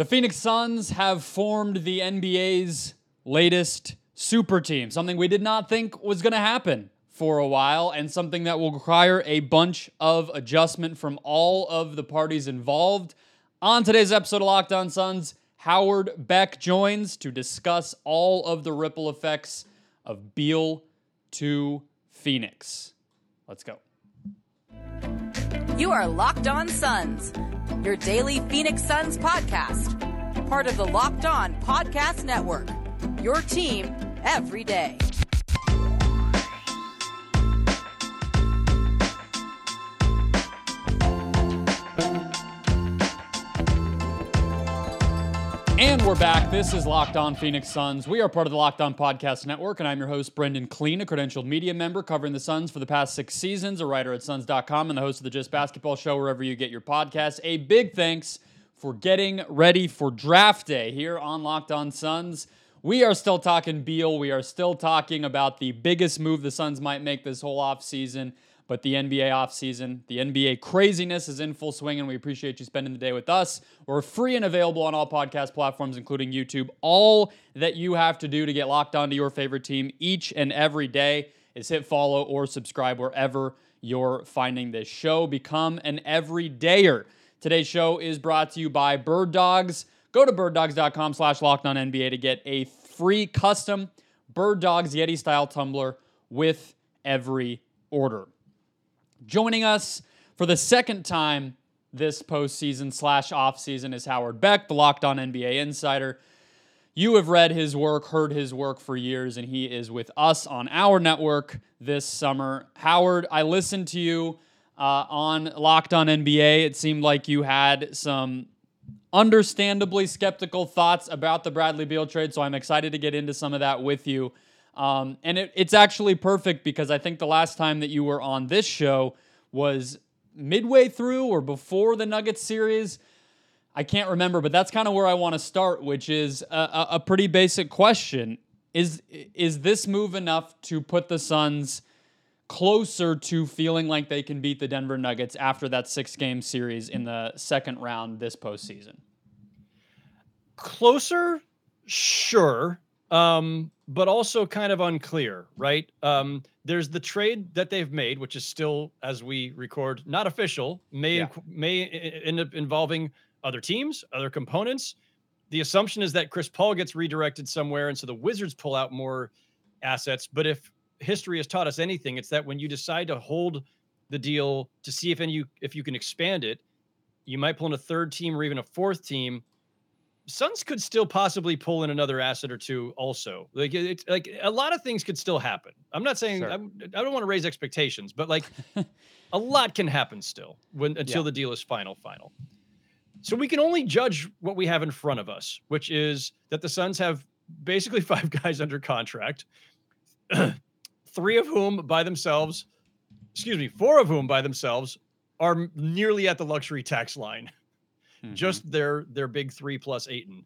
The Phoenix Suns have formed the NBA's latest super team, something we did not think was going to happen for a while, and something that will require a bunch of adjustment from all of the parties involved. On today's episode of Locked On Suns, Howard Beck joins to discuss all of the ripple effects of Beal to Phoenix. Let's go. You are Locked On Suns, your daily Phoenix Suns podcast, part of the Locked On Podcast Network. Your team every day. And we're back. This is Locked On Phoenix Suns. We are part of the Locked On Podcast Network, and I'm your host, Brendon Kleen, a credentialed media member covering the Suns for the past six seasons, a writer at Suns.com, and the host of the Just Basketball Show wherever you get your podcasts. A big thanks for getting ready for draft day here on Locked On Suns. We are still talking Beal. We are still talking about the biggest move the Suns might make this whole offseason. But the NBA offseason, the NBA craziness is in full swing, and we appreciate you spending the day with us. We're free and available on all podcast platforms, including YouTube. All that you have to do to get locked onto your favorite team each and every day is hit follow or subscribe wherever you're finding this show. Become an everydayer. Today's show is brought to you by Bird Dogs. Go to birddogs.com slash NBA to get a free custom Bird Dogs Yeti style tumbler with every order. Joining us for the second time this postseason slash offseason is Howard Beck, the Locked On NBA insider. You have read his work, heard his work for years, and he is with us on our network this summer. Howard, I listened to you uh, on Locked On NBA. It seemed like you had some understandably skeptical thoughts about the Bradley Beal trade, so I'm excited to get into some of that with you. Um, and it, it's actually perfect because I think the last time that you were on this show was midway through or before the Nuggets series. I can't remember, but that's kind of where I want to start, which is a, a, pretty basic question. Is is this move enough to put the Suns closer to feeling like they can beat the Denver Nuggets after that six game series in the second round this postseason? Closer, sure um, but also kind of unclear, right? Um, there's the trade that they've made, which is still, as we record, not official. May yeah. may end up involving other teams, other components. The assumption is that Chris Paul gets redirected somewhere, and so the Wizards pull out more assets. But if history has taught us anything, it's that when you decide to hold the deal to see if any if you can expand it, you might pull in a third team or even a fourth team Suns could still possibly pull in another asset or two. Also, like it's like a lot of things could still happen. I'm not saying sure. I'm, I do not want to raise expectations, but like a lot can happen still when until yeah. the deal is final. Final. So we can only judge what we have in front of us, which is that the Suns have basically five guys under contract, three of whom by themselves, excuse me, four of whom by themselves are nearly at the luxury tax line mm-hmm. just their their big three plus Ayton.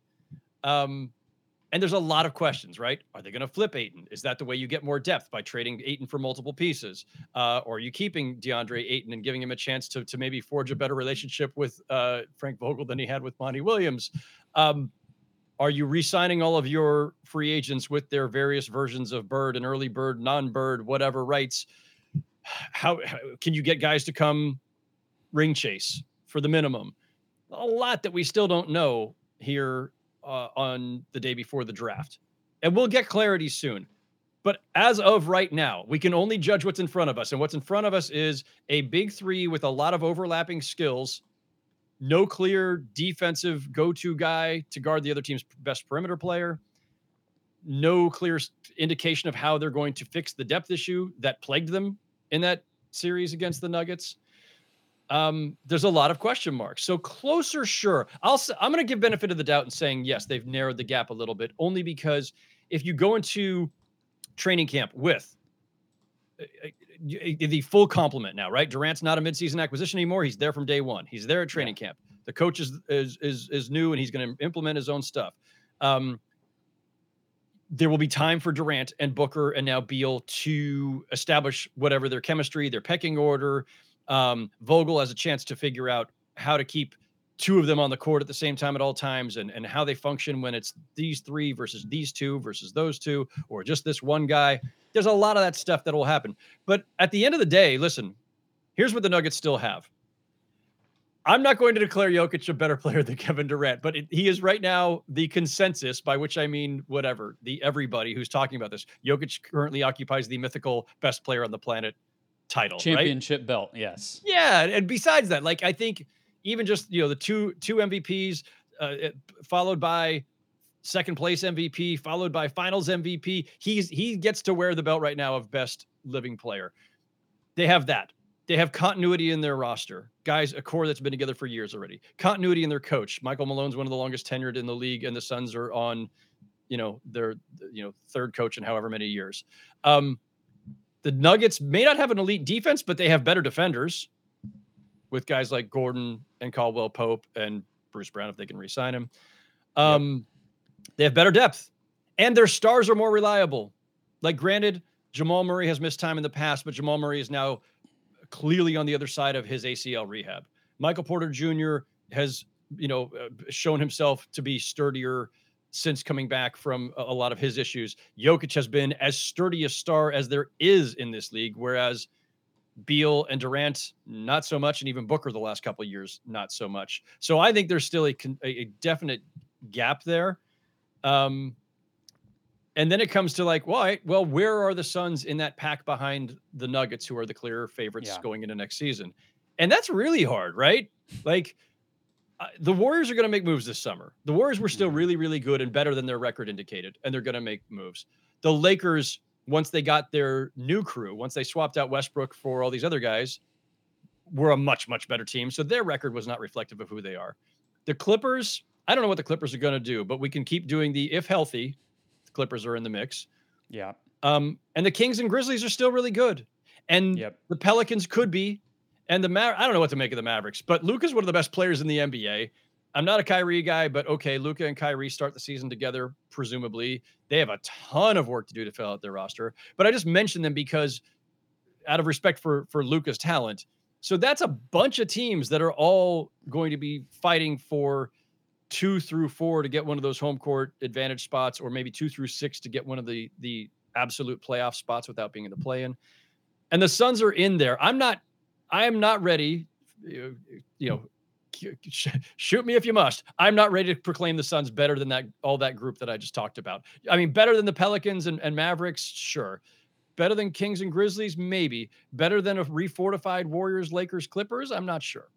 Um, and there's a lot of questions, right? Are they going to flip Ayton? Is that the way you get more depth by trading Ayton for multiple pieces? Uh, or are you keeping DeAndre Ayton and giving him a chance to, to maybe forge a better relationship with uh, Frank Vogel than he had with Monty Williams? Um, are you re-signing all of your free agents with their various versions of bird and early bird, non-bird, whatever rights? How, how can you get guys to come ring chase for the minimum? A lot that we still don't know here uh, on the day before the draft. And we'll get clarity soon. But as of right now, we can only judge what's in front of us. And what's in front of us is a big three with a lot of overlapping skills, no clear defensive go to guy to guard the other team's best perimeter player, no clear indication of how they're going to fix the depth issue that plagued them in that series against the Nuggets um, there's a lot of question marks. So closer, sure. I'll I'm going to give benefit of the doubt and saying yes, they've narrowed the gap a little bit, only because if you go into training camp with uh, uh, the full complement now, right? Durant's not a midseason acquisition anymore. He's there from day one. He's there at training yeah. camp. The coach is is is, is new and he's going to implement his own stuff. Um, there will be time for Durant and Booker and now Beal to establish whatever their chemistry, their pecking order, um, Vogel has a chance to figure out how to keep two of them on the court at the same time at all times and, and how they function when it's these three versus these two versus those two or just this one guy. There's a lot of that stuff that will happen. But at the end of the day, listen, here's what the Nuggets still have. I'm not going to declare Jokic a better player than Kevin Durant, but it, he is right now the consensus, by which I mean whatever, the everybody who's talking about this. Jokic currently occupies the mythical best player on the planet title. Championship right? belt, yes. Yeah. And besides that, like I think even just you know the two two MVPs, uh, followed by second place MVP, followed by Finals MVP. He's he gets to wear the belt right now of best living player. They have that. They have continuity in their roster. Guys, a core that's been together for years already. Continuity in their coach. Michael Malone's one of the longest tenured in the league, and the Suns are on, you know, their you know third coach in however many years. Um, the Nuggets may not have an elite defense, but they have better defenders with guys like Gordon and Caldwell Pope and Bruce Brown if they can re-sign him. Um, yep. They have better depth, and their stars are more reliable. Like, granted, Jamal Murray has missed time in the past, but Jamal Murray is now clearly on the other side of his ACL rehab. Michael Porter Jr. has, you know, uh, shown himself to be sturdier since coming back from a, lot of his issues. Jokic has been as sturdy a star as there is in this league, whereas Beal and Durant, not so much, and even Booker the last couple of years, not so much. So I think there's still a, a definite gap there. Um, and then it comes to like, why? Well, where are the Suns in that pack behind the Nuggets, who are the clear favorites yeah. going into next season? And that's really hard, right? Like, uh, the Warriors are going to make moves this summer. The Warriors were still mm-hmm. really, really good and better than their record indicated, and they're going to make moves. The Lakers once they got their new crew, once they swapped out Westbrook for all these other guys, were a much, much better team. So their record was not reflective of who they are. The Clippers, I don't know what the Clippers are going to do, but we can keep doing the if healthy, the Clippers are in the mix. Yeah. Um, and the Kings and Grizzlies are still really good. And yep. the Pelicans could be. And the Ma- I don't know what to make of the Mavericks, but Luka's one of the best players in the NBA. I'm not a Kyrie guy, but okay, Luka and Kyrie start the season together, presumably. They have a ton of work to do to fill out their roster. But I just mentioned them because out of respect for for Luka's talent. So that's a bunch of teams that are all going to be fighting for two through four to get one of those home court advantage spots, or maybe two through six to get one of the the absolute playoff spots without being in the play-in. And the Suns are in there. I'm not I am not ready, you know, shoot me if you must. I'm not ready to proclaim the Suns better than that all that group that I just talked about. I mean, better than the Pelicans and, and Mavericks, sure. Better than Kings and Grizzlies, maybe. Better than a refortified Warriors, Lakers, Clippers, I'm not sure.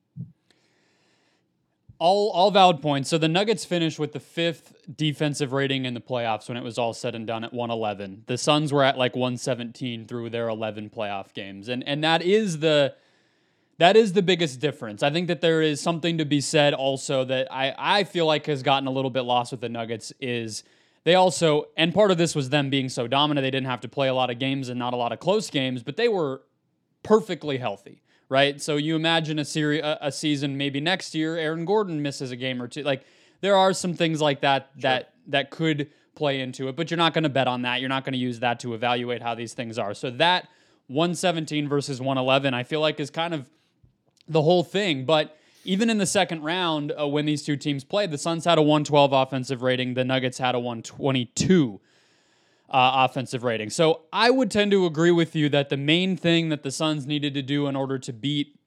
All all valid points. So the Nuggets finished with the fifth defensive rating in the playoffs when it was all said and done at 111. The Suns were at like 117 through their 11 playoff games, and and that is the that is the biggest difference. I think that there is something to be said also that I, I feel like has gotten a little bit lost with the Nuggets is they also, and part of this was them being so dominant, they didn't have to play a lot of games and not a lot of close games, but they were perfectly healthy, right? So you imagine a series, a, a season maybe next year, Aaron Gordon misses a game or two. Like there are some things like that sure. that that could play into it, but you're not going to bet on that. You're not going to use that to evaluate how these things are. So that 117 versus 111, I feel like is kind of the whole thing. But even in the second round, uh, when these two teams played, the Suns had a 112 offensive rating, the Nuggets had a 122 uh, offensive rating. So I would tend to agree with you that the main thing that the Suns needed to do in order to beat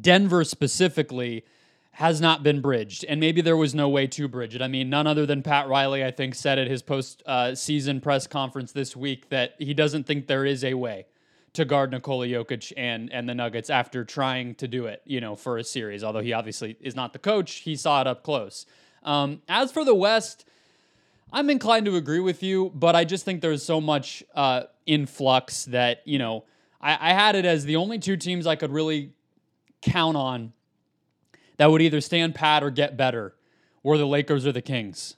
Denver specifically has not been bridged. And maybe there was no way to bridge it. I mean, none other than Pat Riley, I think, said at his post uh, season press conference this week that he doesn't think there is a way to guard Nikola Jokic and and the Nuggets after trying to do it, you know, for a series. Although he obviously is not the coach, he saw it up close. Um, as for the West, I'm inclined to agree with you, but I just think there's so much uh, influx that you know I, I had it as the only two teams I could really count on that would either stand pat or get better were the Lakers or the Kings.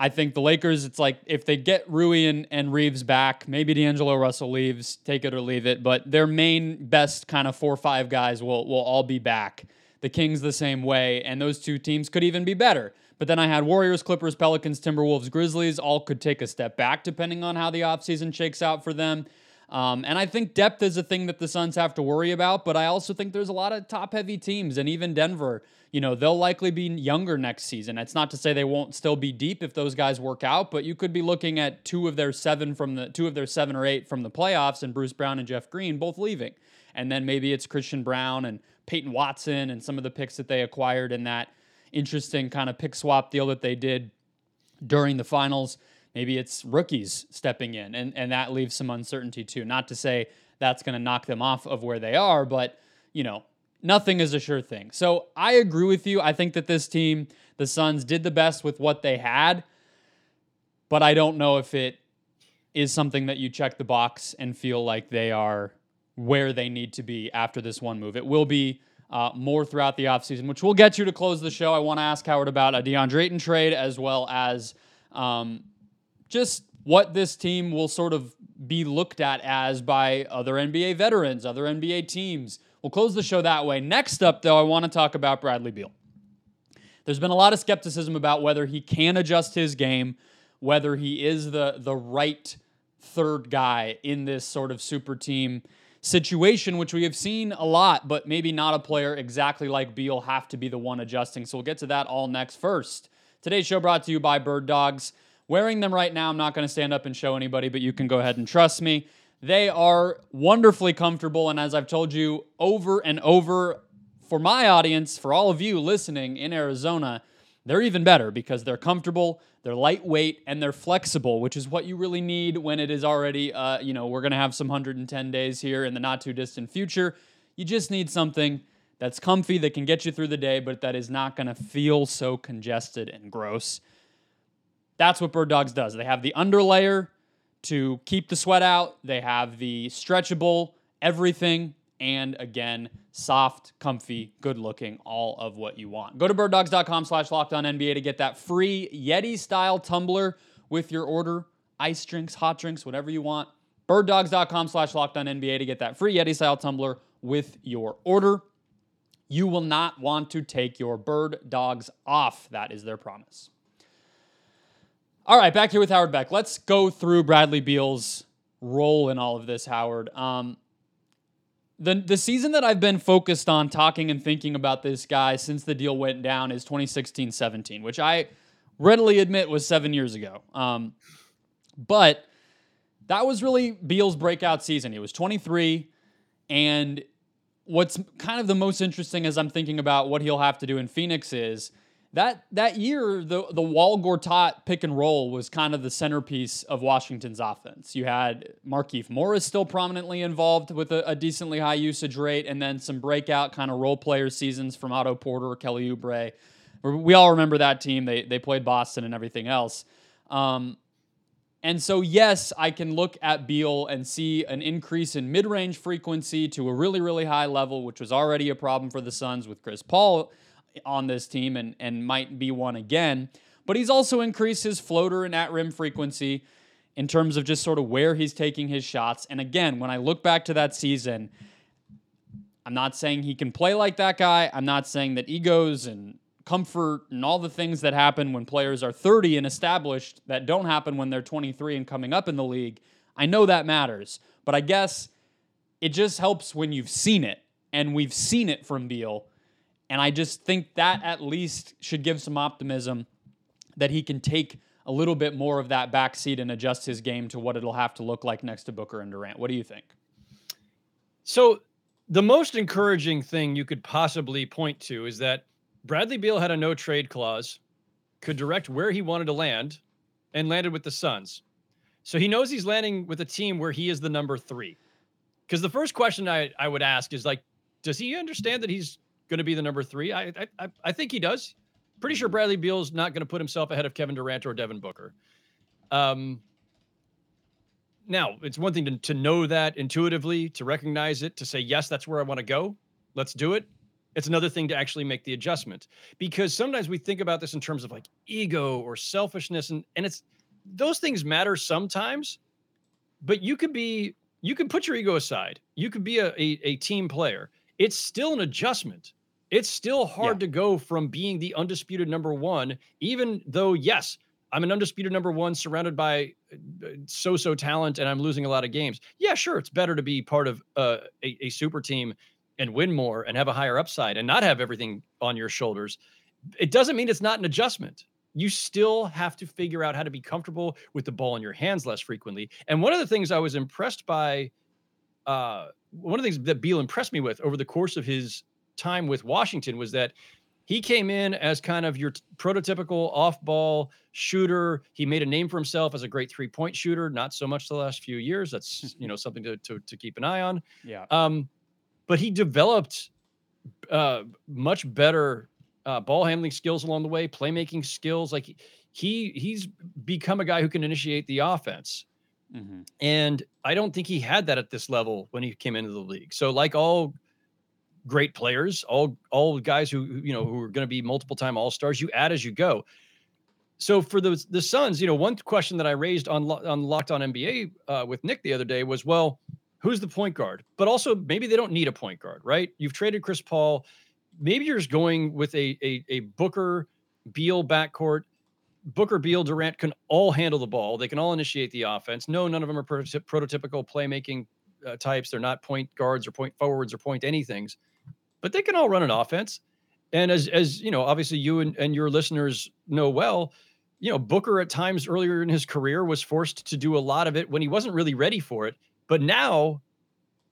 I think the Lakers, it's like if they get Rui and, and Reaves back, maybe D'Angelo Russell leaves, take it or leave it, but their main best kind of four or five guys will, will all be back. The Kings the same way, and those two teams could even be better. But then I had Warriors, Clippers, Pelicans, Timberwolves, Grizzlies, all could take a step back depending on how the offseason shakes out for them. Um, and I think depth is a thing that the Suns have to worry about, but I also think there's a lot of top heavy teams, and even Denver, you know, they'll likely be younger next season. It's not to say they won't still be deep if those guys work out, but you could be looking at two of their seven from the two of their seven or eight from the playoffs, and Bruce Brown and Jeff Green both leaving. And then maybe it's Christian Braun and Peyton Watson and some of the picks that they acquired in that interesting kind of pick swap deal that they did during the finals. Maybe it's rookies stepping in, and, and that leaves some uncertainty too. Not to say that's going to knock them off of where they are, but, you know, nothing is a sure thing. So I agree with you. I think that this team, the Suns, did the best with what they had, but I don't know if it is something that you check the box and feel like they are where they need to be after this one move. It will be uh, more throughout the offseason, which we'll get you to close the show. I want to ask Howard about a DeAndre Ayton trade as well as um, just what this team will sort of be looked at as by other NBA veterans, other NBA teams. We'll close the show that way. Next up, though, I want to talk about Bradley Beal. There's been a lot of skepticism about whether he can adjust his game, whether he is the the right third guy in this sort of super team situation, which we have seen a lot, but maybe not a player exactly like Beal have to be the one adjusting. So we'll get to that all next. First, today's show brought to you by Bird Dogs. Wearing them right now, I'm not going to stand up and show anybody, but you can go ahead and trust me. They are wonderfully comfortable. And as I've told you over and over, for my audience, for all of you listening in Arizona, they're even better because they're comfortable, they're lightweight, and they're flexible, which is what you really need when it is already, uh, you know, we're going to have some 110 days here in the not too distant future. You just need something that's comfy, that can get you through the day, but that is not going to feel so congested and gross. That's what Bird Dogs does. They have the underlayer to keep the sweat out, they have the stretchable everything, and again, soft, comfy, good looking, all of what you want. Go to birddogs.com slash NBA to get that free Yeti style tumbler with your order. Ice drinks, hot drinks, whatever you want. Birddogs.com slash NBA to get that free Yeti style tumbler with your order. You will not want to take your bird dogs off. That is their promise. All right, back here with Howard Beck. Let's go through Bradley Beal's role in all of this, Howard. Um, the the season that I've been focused on talking and thinking about this guy since the deal went down is 2016-17, which I readily admit was seven years ago. Um, but that was really Beal's breakout season. He was 23, and what's kind of the most interesting as I'm thinking about what he'll have to do in Phoenix is that that year, the the Wall Gortat pick and roll was kind of the centerpiece of Washington's offense. You had Markieff Morris still prominently involved with a, a, decently high usage rate, and then some breakout kind of role player seasons from Otto Porter, Kelly Oubre. We all remember that team. They they played Boston and everything else. Um, and so, yes, I can look at Beal and see an increase in mid range frequency to a really, really high level, which was already a problem for the Suns with Chris Paul on this team and, and might be one again. But he's also increased his floater and at rim frequency in terms of just sort of where he's taking his shots. And again, when I look back to that season, I'm not saying he can play like that guy. I'm not saying that egos and comfort and all the things that happen when players are 30 and established that don't happen when they're 23 and coming up in the league. I know that matters, but I guess it just helps when you've seen it. And we've seen it from Beal. And I just think that at least should give some optimism that he can take a little bit more of that backseat and adjust his game to what it'll have to look like next to Booker and Durant. What do you think? So, the most encouraging thing you could possibly point to is that Bradley Beal had a no trade clause, could direct where he wanted to land, and landed with the Suns. So he knows he's landing with a team where he is the number three. Because the first question I, I would ask is like, does he understand that he's going to be the number three? I, I I think he does. Pretty sure Bradley Beal's not going to put himself ahead of Kevin Durant or Devin Booker. Um, now it's one thing to, to know that intuitively, to recognize it, to say yes, that's where I want to go. Let's do it. It's another thing to actually make the adjustment because sometimes we think about this in terms of like ego or selfishness, and and it's those things matter sometimes, but you could be you can put your ego aside. You could be a, a, a team player. It's still an adjustment it's still hard yeah. to go from being the undisputed number one, even though, yes, I'm an undisputed number one, surrounded by uh, so-so talent, and I'm losing a lot of games. Yeah, sure, it's better to be part of uh, a, a super team and win more and have a higher upside and not have everything on your shoulders. It doesn't mean it's not an adjustment. You still have to figure out how to be comfortable with the ball in your hands less frequently. And one of the things I was impressed by, uh, one of the things that Beal impressed me with over the course of his time with Washington was that he came in as kind of your prototypical off-ball shooter. He made a name for himself as a great three-point shooter. Not so much the last few years. That's you know something to to, to keep an eye on. Yeah. Um, but he developed uh, much better uh, ball handling skills along the way, playmaking skills. Like he he's become a guy who can initiate the offense. Mm-hmm. And I don't think he had that at this level when he came into the league. So, like all great players, all all guys who you know who are going to be multiple time All Stars. You add as you go. So for the the Suns, you know, one question that I raised on on Locked On NBA uh, with Nick the other day was, well, who's the point guard? But also maybe they don't need a point guard, right? You've traded Chris Paul. Maybe you're just going with a a, a Booker Beal backcourt. Booker, Beal, Durant can all handle the ball. They can all initiate the offense. No, none of them are prototypical playmaking uh, types. They're not point guards or point forwards or point anythings but they can all run an offense. And as as you know, obviously you and, and your listeners know well, you know, Booker at times earlier in his career was forced to do a lot of it when he wasn't really ready for it. But now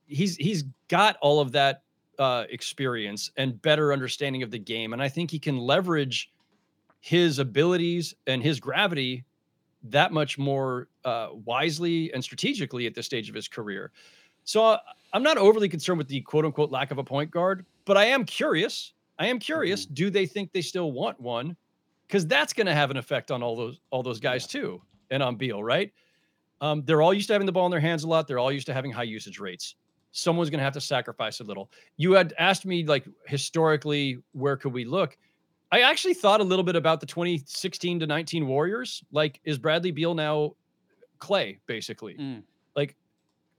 he's he's got all of that uh, experience and better understanding of the game, and I think he can leverage his abilities and his gravity that much more uh, wisely and strategically at this stage of his career. So uh, I'm not overly concerned with the quote unquote lack of a point guard, but I am curious. I am curious. Mm-hmm. Do they think they still want one? Because that's going to have an effect on all those all those guys yeah. too, and on Beal, right? Um, they're all used to having the ball in their hands a lot. They're all used to having high usage rates. Someone's going to have to sacrifice a little. You had asked me like historically, where could we look? I actually thought a little bit about the 2016 to 19 Warriors. Like, is Bradley Beal now Clay basically? Mm. Like,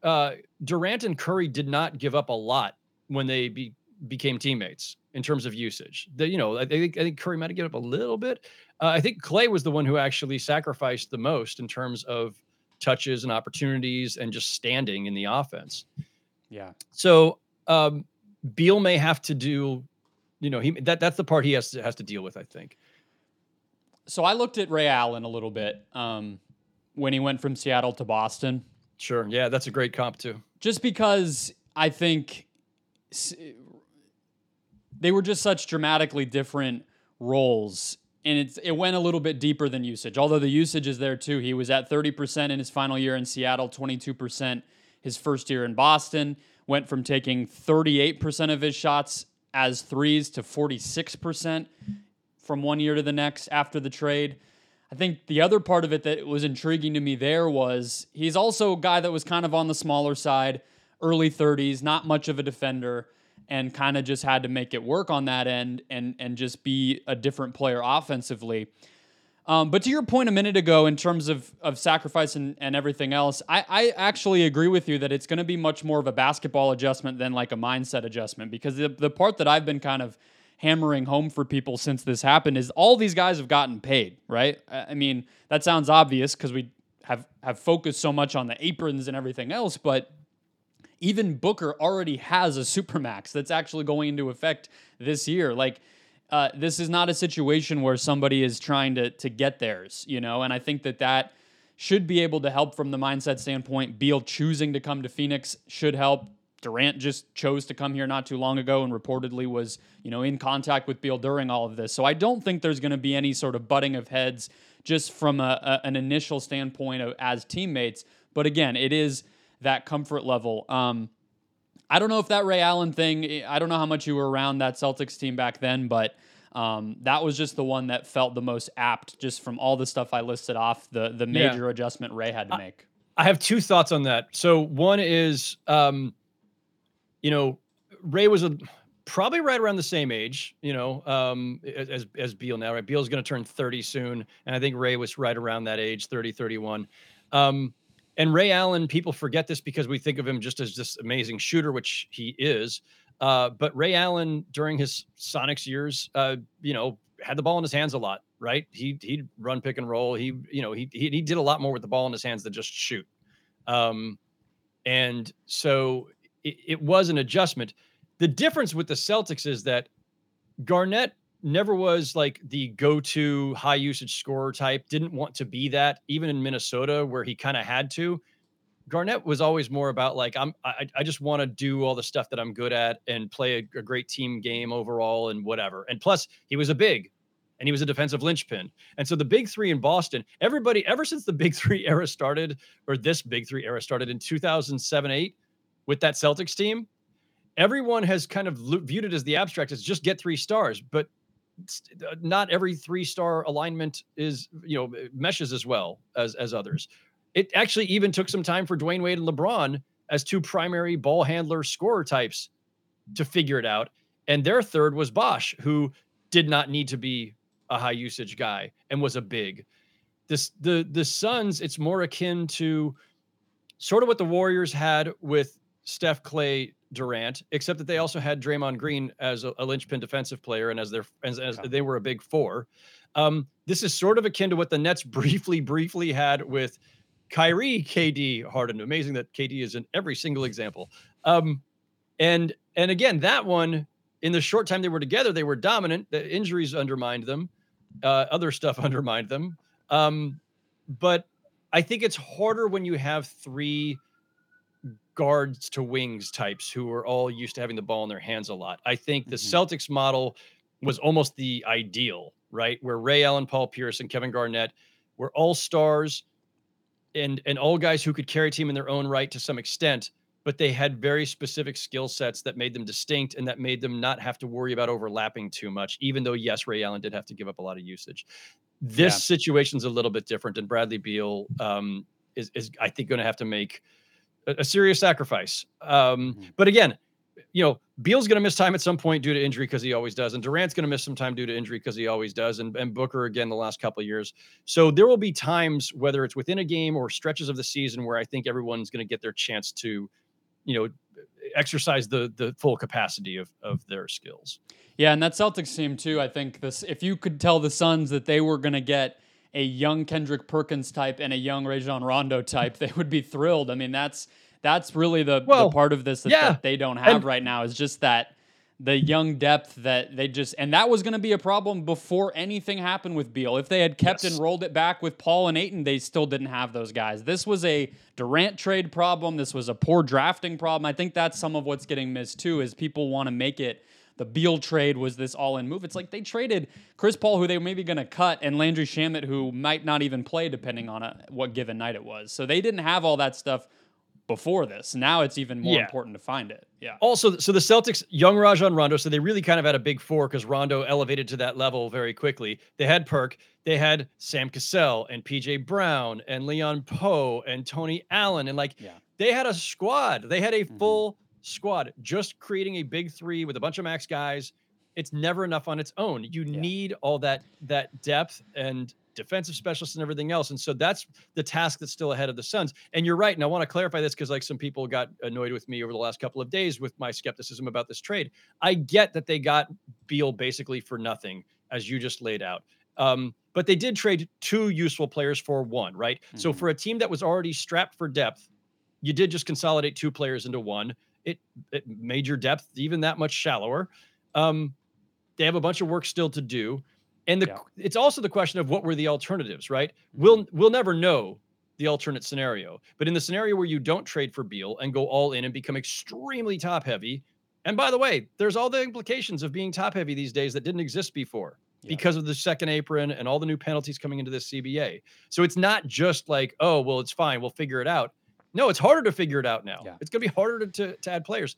uh, Durant and Curry did not give up a lot when they be, became teammates in terms of usage. The, you know, I think I think Curry might have given up a little bit. Uh, I think Clay was the one who actually sacrificed the most in terms of touches and opportunities and just standing in the offense. Yeah. So um, Beal may have to do, you know, he that that's the part he has to has to deal with. I think. So I looked at Ray Allen a little bit um, when he went from Seattle to Boston. Sure. Yeah, that's a great comp too. Just because I think they were just such dramatically different roles and it's it went a little bit deeper than usage. Although the usage is there too. He was at 30% in his final year in Seattle, 22% his first year in Boston, went from taking 38% of his shots as threes to 46% from one year to the next after the trade. I think the other part of it that was intriguing to me there was he's also a guy that was kind of on the smaller side, early 30s, not much of a defender, and kind of just had to make it work on that end and and just be a different player offensively. Um, but to your point a minute ago, in terms of of sacrifice and, and everything else, I, I actually agree with you that it's going to be much more of a basketball adjustment than like a mindset adjustment because the, the part that I've been kind of hammering home for people since this happened is all these guys have gotten paid, right? I mean, that sounds obvious because we have have focused so much on the aprons and everything else, but even Booker already has a supermax that's actually going into effect this year. Like uh, this is not a situation where somebody is trying to to get theirs, you know. And I think that that should be able to help from the mindset standpoint. Beal choosing to come to Phoenix should help. Durant just chose to come here not too long ago and reportedly was, you know, in contact with Beal during all of this. So I don't think there's going to be any sort of butting of heads just from a, a, an initial standpoint of, as teammates. But again, it is that comfort level. Um, I don't know if that Ray Allen thing, I don't know how much you were around that Celtics team back then, but um, that was just the one that felt the most apt just from all the stuff I listed off, the the major yeah. adjustment Ray had to make. I have two thoughts on that. So one is um, you know, Ray was a probably right around the same age, you know, um, as as Beal now. Right, Beal's going to turn 30 soon, and I think Ray was right around that age, 30, 31. Um, and Ray Allen, people forget this because we think of him just as this amazing shooter, which he is. Uh, but Ray Allen, during his Sonics years, uh, you know, had the ball in his hands a lot, right? He he'd run pick and roll. He you know he he, he did a lot more with the ball in his hands than just shoot. Um, and so it, it was an adjustment. The difference with the Celtics is that Garnett never was like the go-to high usage scorer type. Didn't want to be that, even in Minnesota where he kind of had to. Garnett was always more about like I'm I, I just want to do all the stuff that I'm good at and play a, a, great team game overall and whatever. And plus he was a big and he was a defensive linchpin. And so the big 3 in Boston, everybody ever since the big 3 era started or this big 3 era started in 2007-8 with that Celtics team, everyone has kind of viewed it as the abstract as just get 3 stars, but Uh, not every 3-star alignment is, you know, meshes as well as as others. It actually even took some time for Dwyane Wade and LeBron as two primary ball handler scorer types to figure it out. And their third was Bosh, who did not need to be a high usage guy and was a big. This the the Suns, it's more akin to sort of what the Warriors had with Steph Klay Durant, except that they also had Draymond Green as a, a linchpin defensive player and as their as, as they were a big four. Um, this is sort of akin to what the Nets briefly, briefly had with Kyrie, KD, Harden. Amazing that KD is in every single example. Um, and and again, that one in the short time they were together, they were dominant. The injuries undermined them. Uh, other stuff undermined them. Um, but I think it's harder when you have three guards to wings types who are all used to having the ball in their hands a lot. I think the mm-hmm. Celtics model was almost the ideal, right? Where Ray Allen, Paul Pierce, and Kevin Garnett were all stars and and all guys who could carry a team in their own right to some extent, but they had very specific skill sets that made them distinct and that made them not have to worry about overlapping too much. Even though yes, Ray Allen did have to give up a lot of usage. This yeah. situation's a little bit different, and Bradley Beal um, is is I think going to have to make a, a serious sacrifice. Um, mm-hmm. But again, you know, Beal's going to miss time at some point due to injury because he always does, and Durant's going to miss some time due to injury because he always does, and, and Booker again the last couple of years. So there will be times, whether it's within a game or stretches of the season, where I think everyone's going to get their chance to, you know, exercise the the full capacity of of their skills. Yeah, and that Celtics team too. I think this, if you could tell the Suns that they were going to get a young Kendrick Perkins type and a young Rajon Rondo type, they would be thrilled. I mean, that's that's really the, well, the part of this that, yeah. that they don't have and, right now is just that the young depth that they just and that was going to be a problem before anything happened with Beal. If they had kept yes. and rolled it back with Paul and Ayton, they still didn't have those guys. This was a Durant trade problem. This was a poor drafting problem. I think that's some of what's getting missed too. Is people want to make it the Beal trade was this all-in move. It's like they traded Chris Paul, who they were maybe going to cut, and Landry Shamet, who might not even play depending on a, what given night it was. So they didn't have all that stuff before this. Now it's even more yeah. important to find it. Yeah. Also, so the Celtics, young Rajon Rondo, so they really kind of had a big four because Rondo elevated to that level very quickly. They had Perk, they had Sam Cassell and PJ Brown and Leon Powe and Tony Allen. And like yeah. they had a squad. They had a mm-hmm. full squad just creating a big three with a bunch of max guys. It's never enough on its own. You yeah. need all that that depth and defensive specialists and everything else. And so that's the task that's still ahead of the Suns. And you're right. And I want to clarify this because like some people got annoyed with me over the last couple of days with my skepticism about this trade. I get that they got Beal basically for nothing, as you just laid out. Um, but they did trade two useful players for one, right? Mm-hmm. So for a team that was already strapped for depth, you did just consolidate two players into one. It, it made your depth even that much shallower. Um, they have a bunch of work still to do. And the, yeah. it's also the question of what were the alternatives, right? We'll we'll never know the alternate scenario. But in the scenario where you don't trade for Beal and go all in and become extremely top heavy, and by the way, there's all the implications of being top heavy these days that didn't exist before yeah. because of the second apron and all the new penalties coming into this CBA. So it's not just like, oh, well, it's fine, we'll figure it out. No, it's harder to figure it out now. Yeah. It's going to be harder to, to, to, add players.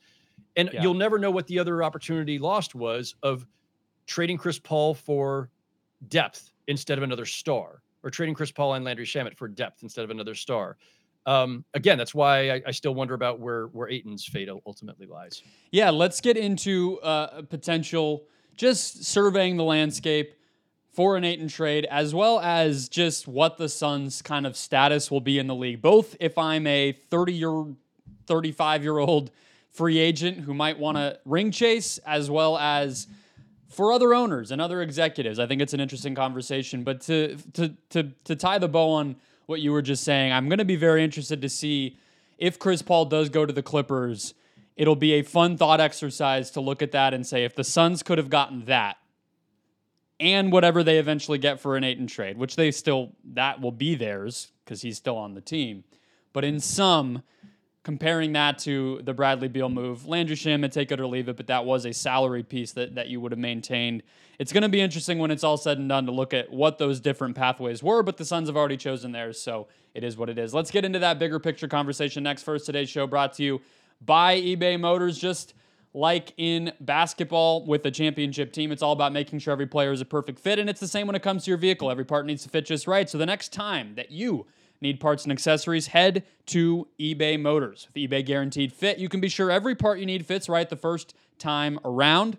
And you'll never know what the other opportunity lost was of trading Chris Paul for depth instead of another star, or trading Chris Paul and Landry Shamet for depth instead of another star. Um, again, that's why I, I, still wonder about where where Ayton's fate ultimately lies. Yeah, let's get into uh, potential just surveying the landscape for an Ayton trade, as well as just what the Suns' kind of status will be in the league. Both if I'm a 30 year, 35 year old free agent who might want to ring chase, as well as for other owners and other executives, I think it's an interesting conversation. But to to to to tie the bow on what you were just saying, I'm going to be very interested to see if Chris Paul does go to the Clippers. It'll be a fun thought exercise to look at that and say if the Suns could have gotten that and whatever they eventually get for an Ayton trade, which they still that will be theirs because he's still on the team. But in some, comparing that to the Bradley Beal move, Landry Shamet, take it or leave it, but that was a salary piece that, that you would have maintained. It's going to be interesting when it's all said and done to look at what those different pathways were, but the Suns have already chosen theirs, so it is what it is. Let's get into that bigger picture conversation next. First, today's show brought to you by eBay Motors. Just like in basketball with a championship team, it's all about making sure every player is a perfect fit, and it's the same when it comes to your vehicle. Every part needs to fit just right. So the next time that you Need parts and accessories? Head to eBay Motors. With eBay Guaranteed Fit, you can be sure every part you need fits right the first time around.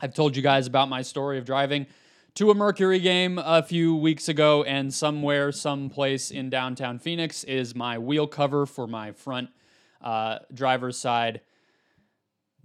I've told you guys about my story of driving to a Mercury game a few weeks ago, and somewhere, someplace in downtown Phoenix is my wheel cover for my front uh, driver's side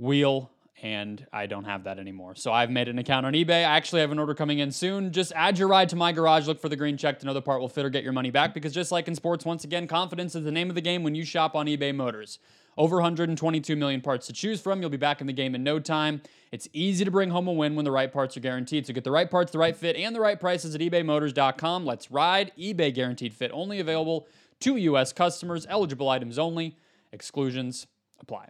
wheel and I don't have that anymore. So I've made an account on eBay. I actually have an order coming in soon. Just add your ride to my garage, look for the green check to know the part will fit or get your money back because just like in sports, once again, confidence is the name of the game when you shop on eBay Motors. Over 122 million parts to choose from. You'll be back in the game in no time. It's easy to bring home a win when the right parts are guaranteed. So get the right parts, the right fit, and the right prices at ebaymotors.com. Let's ride. eBay guaranteed fit only available to U.S. customers. Eligible items only. Exclusions apply.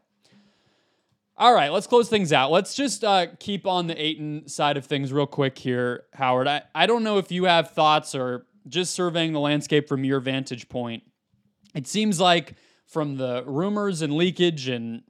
All right, let's close things out. Let's just uh, keep on the Ayton side of things real quick here, Howard. I, I don't know if you have thoughts or just surveying the landscape from your vantage point. It seems like from the rumors and leakage and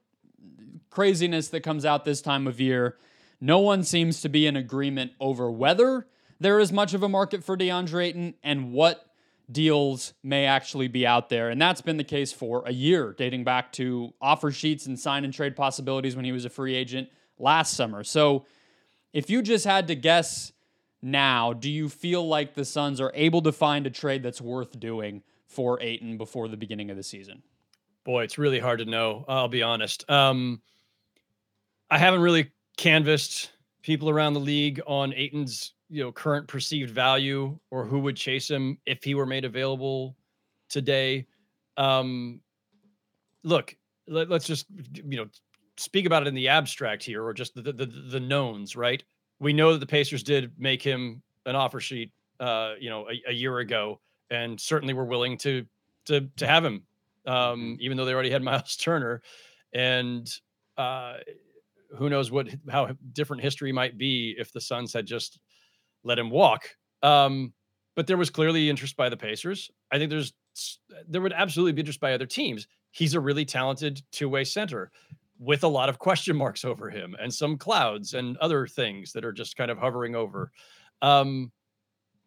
craziness that comes out this time of year, no one seems to be in agreement over whether there is much of a market for DeAndre Ayton and what deals may actually be out there. And that's been the case for a year, dating back to offer sheets and sign and trade possibilities when he was a free agent last summer. So if you just had to guess now, do you feel like the Suns are able to find a trade that's worth doing for Ayton before the beginning of the season? Boy, it's really hard to know. I'll be honest. Um, I haven't really canvassed people around the league on Ayton's you know current perceived value or who would chase him if he were made available today. Um, look, let, us just you know speak about it in the abstract here, or just the, the the knowns, right? We know that the Pacers did make him an offer sheet, uh, you know, a, a year ago, and certainly were willing to to to have him, um, mm-hmm. even though they already had Miles Turner, and uh, who knows what how different history might be if the Suns had just let him walk. Um, but there was clearly interest by the Pacers. I think there's there would absolutely be interest by other teams. He's a really talented two-way center with a lot of question marks over him and some clouds and other things that are just kind of hovering over. Um,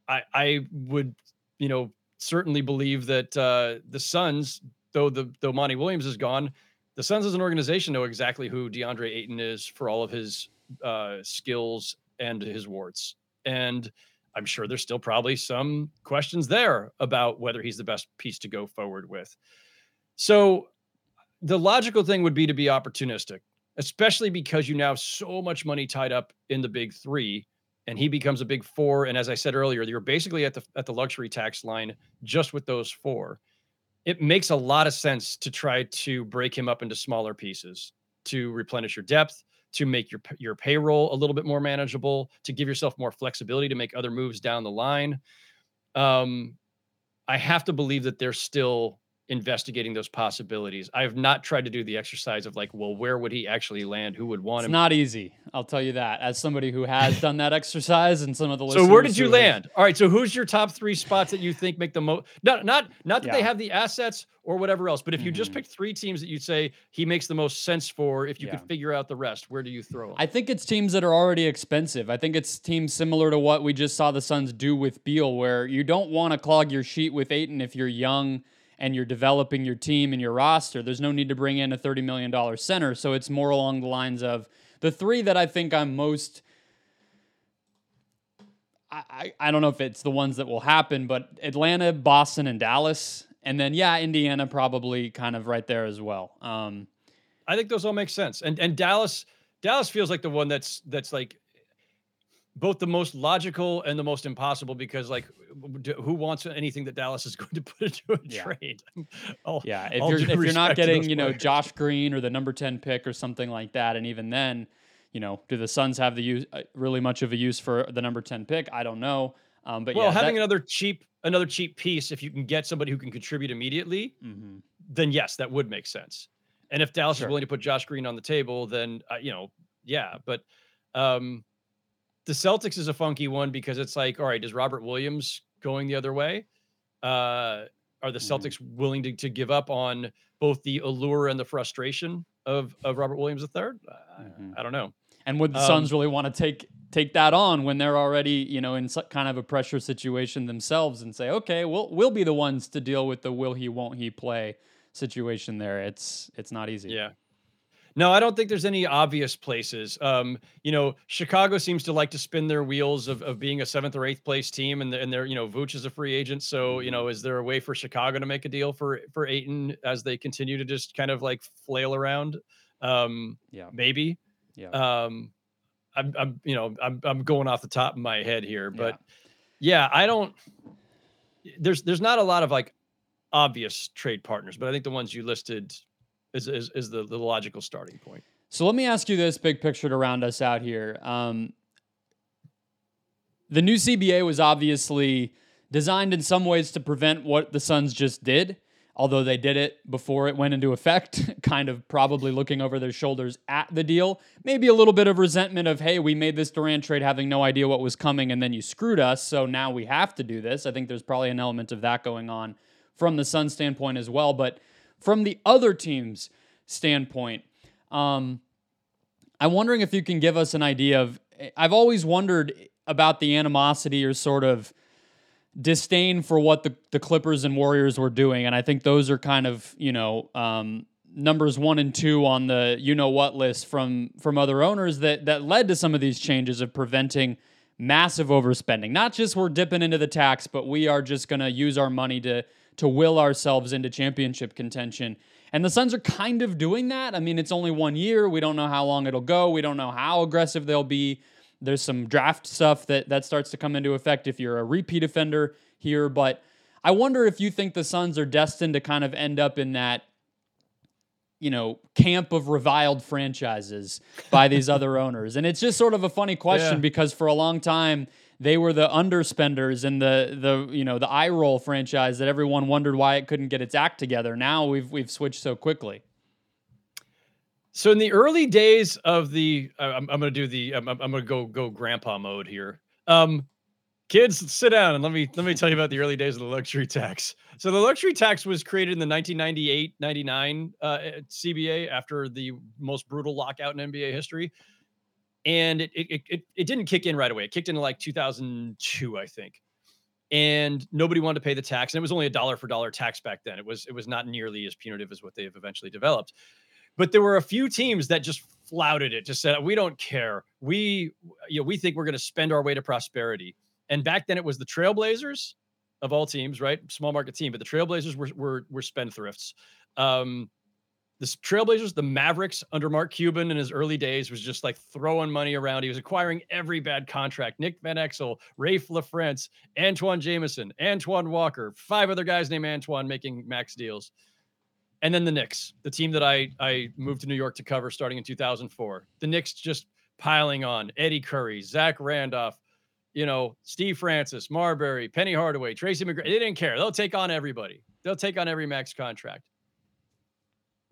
I I would, you know, certainly believe that uh, the Suns, though the though Monty Williams is gone, the Suns as an organization know exactly who DeAndre Ayton is for all of his uh, skills and his warts. And I'm sure there's still probably some questions there about whether he's the best piece to go forward with. So the logical thing would be to be opportunistic, especially because you now have so much money tied up in the big three and he becomes a big four. And as I said earlier, you're basically at the at the luxury tax line just with those four. It makes a lot of sense to try to break him up into smaller pieces to replenish your depth, to make your your payroll a little bit more manageable, to give yourself more flexibility to make other moves down the line. Um, I have to believe that they're still investigating those possibilities. I have not tried to do the exercise of like, well, where would he actually land? Who would want it's him? Not easy. I'll tell you that. As somebody who has done that exercise and some of the lists, so where did you land? Have... All right. So who's your top three spots that you think make the most? Not not not that yeah. they have the assets or whatever else, but if you mm-hmm. just picked three teams that you'd say he makes the most sense for, if you yeah. could figure out the rest, where do you throw him? I think it's teams that are already expensive. I think it's teams similar to what we just saw the Suns do with Beal, where you don't want to clog your sheet with Ayton if you're young and you're developing your team and your roster, there's no need to bring in a $30 million center. So it's more along the lines of the three that I think I'm most. I, I don't know if it's the ones that will happen, but Atlanta, Boston, and Dallas. And then, yeah, Indiana probably kind of right there as well. Um, I think those all make sense. And and Dallas, Dallas feels like the one that's that's like both the most logical and the most impossible because like who wants anything that Dallas is going to put into a yeah. trade? All, yeah, if you're if you're not getting you know players. Josh Green or the number ten pick or something like that, and even then, you know, do the Suns have the use uh, really much of a use for the number ten pick? I don't know. Um, but well, yeah, having that, another cheap another cheap piece, if you can get somebody who can contribute immediately, mm-hmm. then yes, that would make sense. And if Dallas sure. is willing to put Josh Green on the table, then uh, you know, yeah. But um, the Celtics is a funky one because it's like, all right, is Robert Williams going the other way? Uh, are the mm-hmm. Celtics mm-hmm. willing to, to give up on both the allure and the frustration of of Robert Williams III? Mm-hmm. I, I, don't know. And would the um, Suns really want to take take that on when they're already, you know, in kind of a pressure situation themselves and say, okay, we'll we'll be the ones to deal with the will he won't he play situation there. It's it's not easy. Yeah. No, I don't think there's any obvious places. Um, you know, Chicago seems to like to spin their wheels of, of being a seventh or eighth place team, and, and they're, you know, Vooch is a free agent. So, you mm-hmm. know, is there a way for Chicago to make a deal for for Ayton as they continue to just kind of like flail around? Um, yeah, maybe. Yeah. Um, I'm, I'm, you know, I'm, I'm going off the top of my head here, but yeah. yeah, I don't. There's, there's not a lot of like obvious trade partners, but I think the ones you listed is is, is the, the logical starting point. So let me ask you this big picture to round us out here. Um, the new CBA was obviously designed in some ways to prevent what the Suns just did, although they did it before it went into effect, kind of probably looking over their shoulders at the deal. Maybe a little bit of resentment of, hey, we made this Durant trade having no idea what was coming and then you screwed us, so now we have to do this. I think there's probably an element of that going on from the Suns standpoint as well. But from the other team's standpoint, um, I'm wondering if you can give us an idea of. I've always wondered about the animosity or sort of disdain for what the, the Clippers and Warriors were doing. And I think those are kind of, you know, um, numbers one and two on the you know what list from from other owners that that led to some of these changes of preventing massive overspending. Not just we're dipping into the tax, but we are just going to use our money to to will ourselves into championship contention. And the Suns are kind of doing that. I mean, it's only one year. We don't know how long it'll go. We don't know how aggressive they'll be. There's some draft stuff that that starts to come into effect if you're a repeat offender here, but I wonder if you think the Suns are destined to kind of end up in that you know, camp of reviled franchises by these other owners. And it's just sort of a funny question yeah. because for a long time they were the underspenders and the the you know the eye roll franchise that everyone wondered why it couldn't get its act together. Now we've we've switched so quickly. So in the early days of the, I'm, I'm going to do the, I'm, I'm going to go go grandpa mode here. Um, kids, sit down and let me let me tell you about the early days of the luxury tax. So the luxury tax was created in the 1998-99 uh, CBA after the most brutal lockout in NBA history and it, it it it didn't kick in right away. It kicked in like 2002, I think. And nobody wanted to pay the tax, and it was only a dollar for dollar tax back then. It was it was not nearly as punitive as what they've eventually developed. But there were a few teams that just flouted it, just said, "We don't care. We you know we think we're going to spend our way to prosperity." And back then, it was the Trailblazers of all teams, right? Small market team, but the Trailblazers were were, were spendthrifts. Um, the Trailblazers, the Mavericks under Mark Cuban in his early days was just like throwing money around. He was acquiring every bad contract. Nick Van Exel, Raef LaFrentz, Antawn Jamison, Antoine Walker, five other guys named Antoine making max deals. And then the Knicks, the team that I I moved to New York to cover starting in 2004. The Knicks just piling on Eddy Curry, Zach Randolph, you know, Steve Francis, Marbury, Penny Hardaway, Tracy McGrady. They didn't care. They'll take on everybody. They'll take on every max contract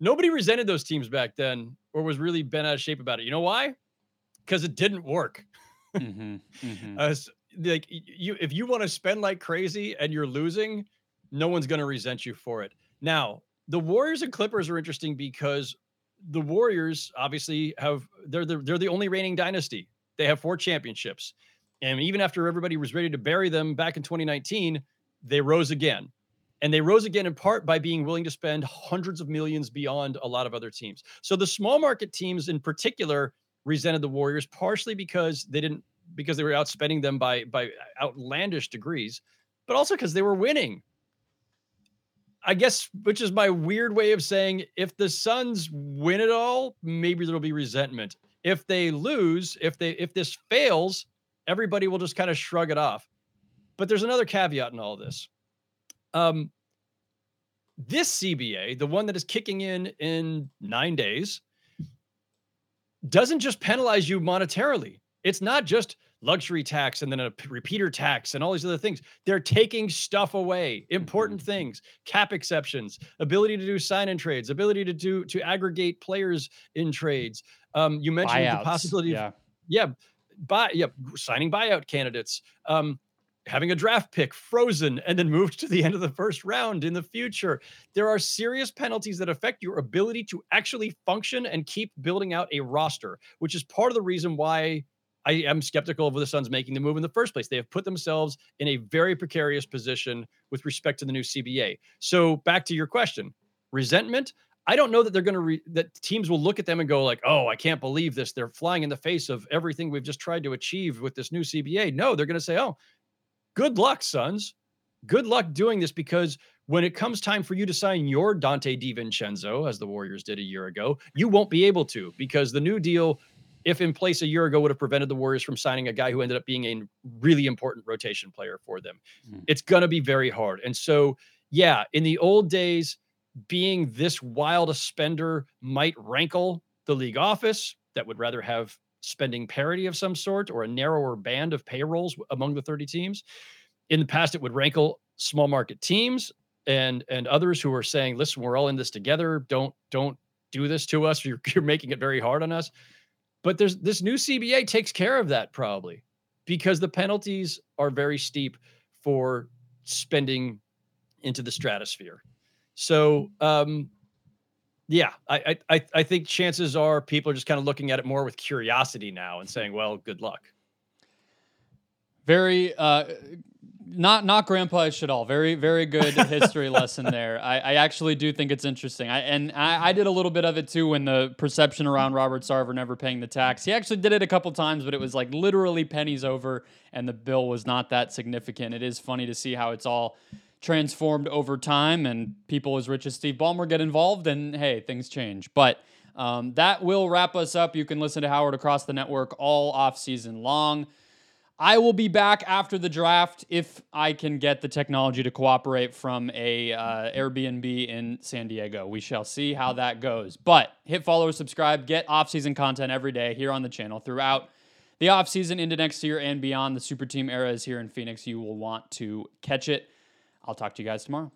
nobody resented those teams back then or was really bent out of shape about it. You know why? Because it didn't work. mm-hmm, mm-hmm. Uh, like you, if you want to spend like crazy and you're losing, no one's going to resent you for it. Now, the Warriors and Clippers are interesting because the Warriors obviously have they're the, they're the only reigning dynasty. They have four championships, and even after everybody was ready to bury them back in 2019, they rose again. And they rose again in part by being willing to spend hundreds of millions beyond a lot of other teams. So the small market teams in particular resented the Warriors partially because they didn't because they were outspending them by by outlandish degrees, but also because they were winning. I guess, which is my weird way of saying if the Suns win it all, maybe there'll be resentment. If they lose, if they if this fails, everybody will just kind of shrug it off. But there's another caveat in all this. Um, this CBA, the one that is kicking in in nine days, doesn't just penalize you monetarily. It's not just luxury tax and then a repeater tax and all these other things. They're taking stuff away, important mm-hmm. things, cap exceptions, ability to do sign in trades, ability to do to aggregate players in trades. Um, you mentioned Buyouts. the possibility yeah. of yeah, buy yeah, signing buyout candidates. Um, having a draft pick frozen and then moved to the end of the first round in the future. There are serious penalties that affect your ability to actually function and keep building out a roster, which is part of the reason why I am skeptical of the Suns making the move in the first place. They have put themselves in a very precarious position with respect to the new CBA. So back to your question, resentment. I don't know that they're going to re- that teams will look at them and go like, "Oh, I can't believe this. They're flying in the face of everything we've just tried to achieve with this new CBA." No, they're going to say, "Oh, good luck, Suns. Good luck doing this because when it comes time for you to sign your Donte DiVincenzo, as the Warriors did a year ago, you won't be able to because the new deal if in place a year ago would have prevented the Warriors from signing a guy who ended up being a really important rotation player for them. Mm. It's going to be very hard. And so, yeah, in the old days, being this wild a spender might rankle the league office that would rather have spending parity of some sort or a narrower band of payrolls among the 30 teams. In the past, it would rankle small market teams and and others who are saying, listen, we're all in this together. Don't don't do this to us. You're, you're making it very hard on us. But there's this new CBA takes care of that probably because the penalties are very steep for spending into the stratosphere. So um, yeah, I, I I think chances are people are just kind of looking at it more with curiosity now and saying, well, good luck. Very uh, not not grandpa-ish at all. Very very good history lesson there. I, I actually do think it's interesting. I and I, I, did a little bit of it too when the perception around Robert Sarver never paying the tax. He actually did it a couple times, but it was like literally pennies over, and the bill was not that significant. It is funny to see how it's all transformed over time, and people as rich as Steve Ballmer get involved, and hey, things change. But um, that will wrap us up. You can listen to Howard across the network all off season long. I will be back after the draft if I can get the technology to cooperate from a uh, Airbnb in San Diego. We shall see how that goes. But hit follow subscribe. Get off-season content every day here on the channel throughout the off-season into next year and beyond. The super team era is here in Phoenix. You will want to catch it. I'll talk to you guys tomorrow.